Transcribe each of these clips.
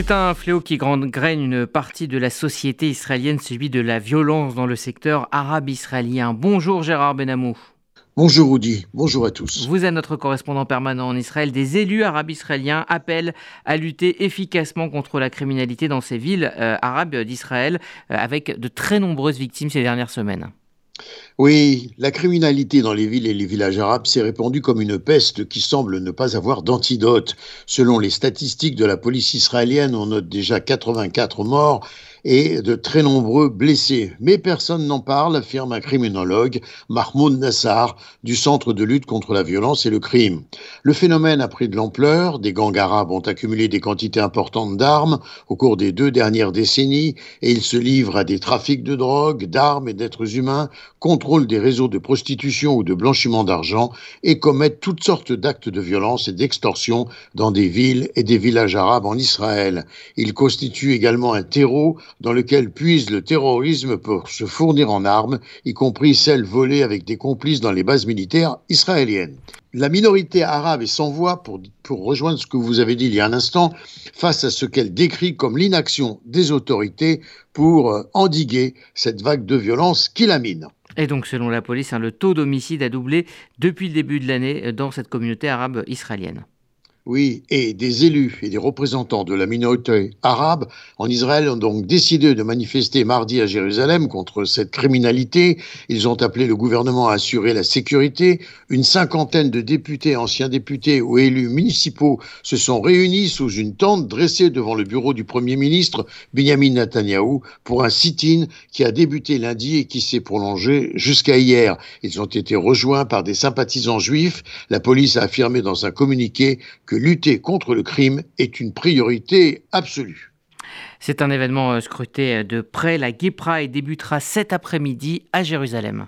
C'est un fléau qui gangrène une partie de la société israélienne, celui de la violence dans le secteur arabe-israélien. Bonjour Gérard Benamou. Bonjour Rudy, bonjour à tous. Vous êtes notre correspondant permanent en Israël. Des élus arabes israéliens appellent à lutter efficacement contre la criminalité dans ces villes euh, arabes d'Israël, euh, avec de très nombreuses victimes ces dernières semaines. Oui, la criminalité dans les villes et les villages arabes s'est répandue comme une peste qui semble ne pas avoir d'antidote. Selon les statistiques de la police israélienne, on note déjà 84 morts et de très nombreux blessés. Mais personne n'en parle, affirme un criminologue, Mahmoud Nassar, du Centre de lutte contre la violence et le crime. Le phénomène a pris de l'ampleur, des gangs arabes ont accumulé des quantités importantes d'armes au cours des deux dernières décennies et ils se livrent à des trafics de drogue, d'armes et d'êtres humains, contrôlent des réseaux de prostitution ou de blanchiment d'argent et commettent toutes sortes d'actes de violence et d'extorsion dans des villes et des villages arabes en Israël. Ils constituent également un terreau dans lequel puise le terrorisme pour se fournir en armes, y compris celles volées avec des complices dans les bases militaires israéliennes. La minorité arabe est sans voix pour, pour rejoindre ce que vous avez dit il y a un instant, face à ce qu'elle décrit comme l'inaction des autorités pour euh, endiguer cette vague de violence qui la mine. Et donc, selon la police, hein, le taux d'homicide a doublé depuis le début de l'année dans cette communauté arabe israélienne. Oui, et des élus et des représentants de la minorité arabe en Israël ont donc décidé de manifester mardi à Jérusalem contre cette criminalité. Ils ont appelé le gouvernement à assurer la sécurité. Une cinquantaine de députés, anciens députés ou élus municipaux se sont réunis sous une tente dressée devant le bureau du Premier ministre Benjamin Netanyahou pour un sit-in qui a débuté lundi et qui s'est prolongé jusqu'à hier. Ils ont été rejoints par des sympathisants juifs. La police a affirmé dans un communiqué que lutter contre le crime est une priorité absolue. C'est un événement euh, scruté de près. La Gay Pride débutera cet après-midi à Jérusalem.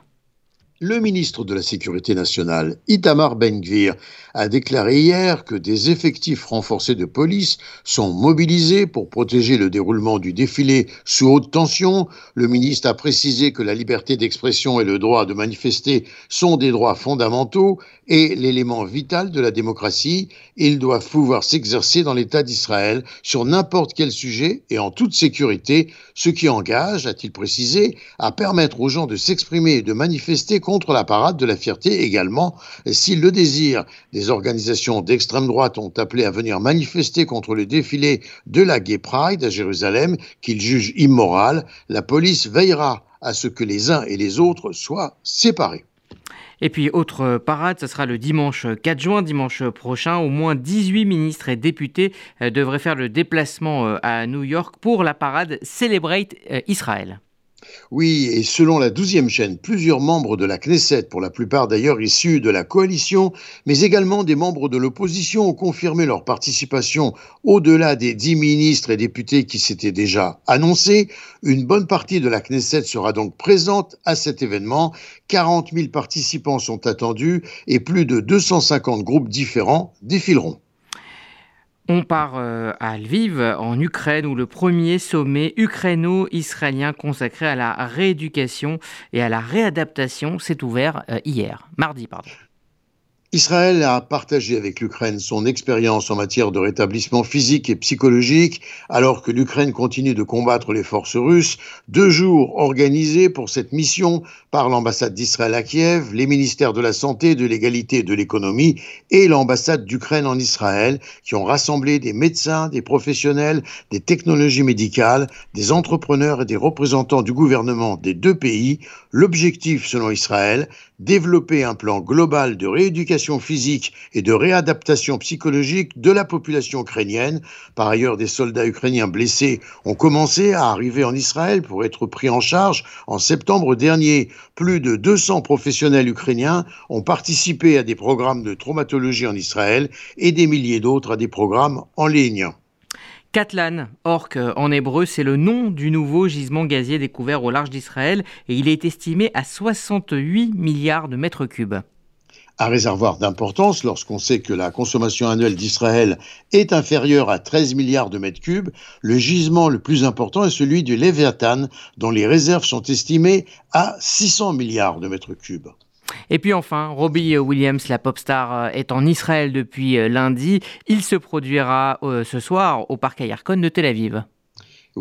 Le ministre de la Sécurité nationale, Itamar Ben-Gvir, a déclaré hier que des effectifs renforcés de police sont mobilisés pour protéger le déroulement du défilé sous haute tension. Le ministre a précisé que la liberté d'expression et le droit de manifester sont des droits fondamentaux et l'élément vital de la démocratie. Ils doivent pouvoir s'exercer dans l'État d'Israël sur n'importe quel sujet et en toute sécurité, ce qui engage, a-t-il précisé, à permettre aux gens de s'exprimer et de manifester contre la parade de la fierté également, s'ils le désirent. Des organisations d'extrême droite ont appelé à venir manifester contre le défilé de la Gay Pride à Jérusalem, qu'ils jugent immoral. La police veillera à ce que les uns et les autres soient séparés. Et puis, autre parade, ce sera le dimanche 4 juin, dimanche prochain. Au moins 18 ministres et députés euh, devraient faire le déplacement euh, à New York pour la parade Celebrate euh, Israël. Oui, et selon la douzième chaîne, plusieurs membres de la Knesset, pour la plupart d'ailleurs issus de la coalition, mais également des membres de l'opposition, ont confirmé leur participation au-delà des dix ministres et députés qui s'étaient déjà annoncés. Une bonne partie de la Knesset sera donc présente à cet événement. 40 000 participants sont attendus et plus de 250 groupes différents défileront. On part euh, à Lviv, en Ukraine, où le premier sommet ukraino-israélien consacré à la rééducation et à la réadaptation s'est ouvert euh, hier, mardi, pardon. Israël a partagé avec l'Ukraine son expérience en matière de rétablissement physique et psychologique, alors que l'Ukraine continue de combattre les forces russes. Deux jours organisés pour cette mission par l'ambassade d'Israël à Kiev, les ministères de la Santé, de l'égalité et de l'économie et l'ambassade d'Ukraine en Israël, qui ont rassemblé des médecins, des professionnels, des technologies médicales, des entrepreneurs et des représentants du gouvernement des deux pays. L'objectif, selon Israël, développer un plan global de physique et de réadaptation psychologique de la population ukrainienne. Par ailleurs, des soldats ukrainiens blessés ont commencé à arriver en Israël pour être pris en charge en septembre dernier. Plus de 200 professionnels ukrainiens ont participé à des programmes de traumatologie en Israël et des milliers d'autres à des programmes en ligne. Katlan, orque en hébreu, c'est le nom du nouveau gisement gazier découvert au large d'Israël et il est estimé à 68 milliards de mètres cubes. Un réservoir d'importance lorsqu'on sait que la consommation annuelle d'Israël est inférieure à 13 milliards de mètres cubes. Le gisement le plus important est celui du Léviathan, dont les réserves sont estimées à 600 milliards de mètres cubes. Et puis enfin, Robbie Williams, la pop star, est en Israël depuis lundi. Il se produira ce soir au parc Ayarkon de Tel Aviv.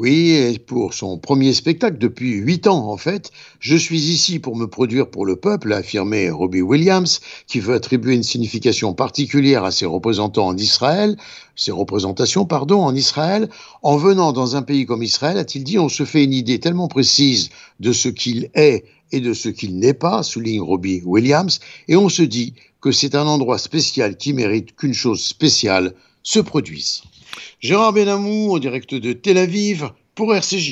Oui, pour son premier spectacle depuis huit ans en fait. Je suis ici pour me produire pour le peuple, a affirmé Robbie Williams, qui veut attribuer une signification particulière à ses représentants en Israël, ses représentations, pardon, en Israël. En venant dans un pays comme Israël, a-t-il dit, on se fait une idée tellement précise de ce qu'il est et de ce qu'il n'est pas, souligne Robbie Williams, et on se dit que c'est un endroit spécial qui mérite qu'une chose spéciale se produise. Gérard Benamou, en direct de Tel Aviv, pour RCJ.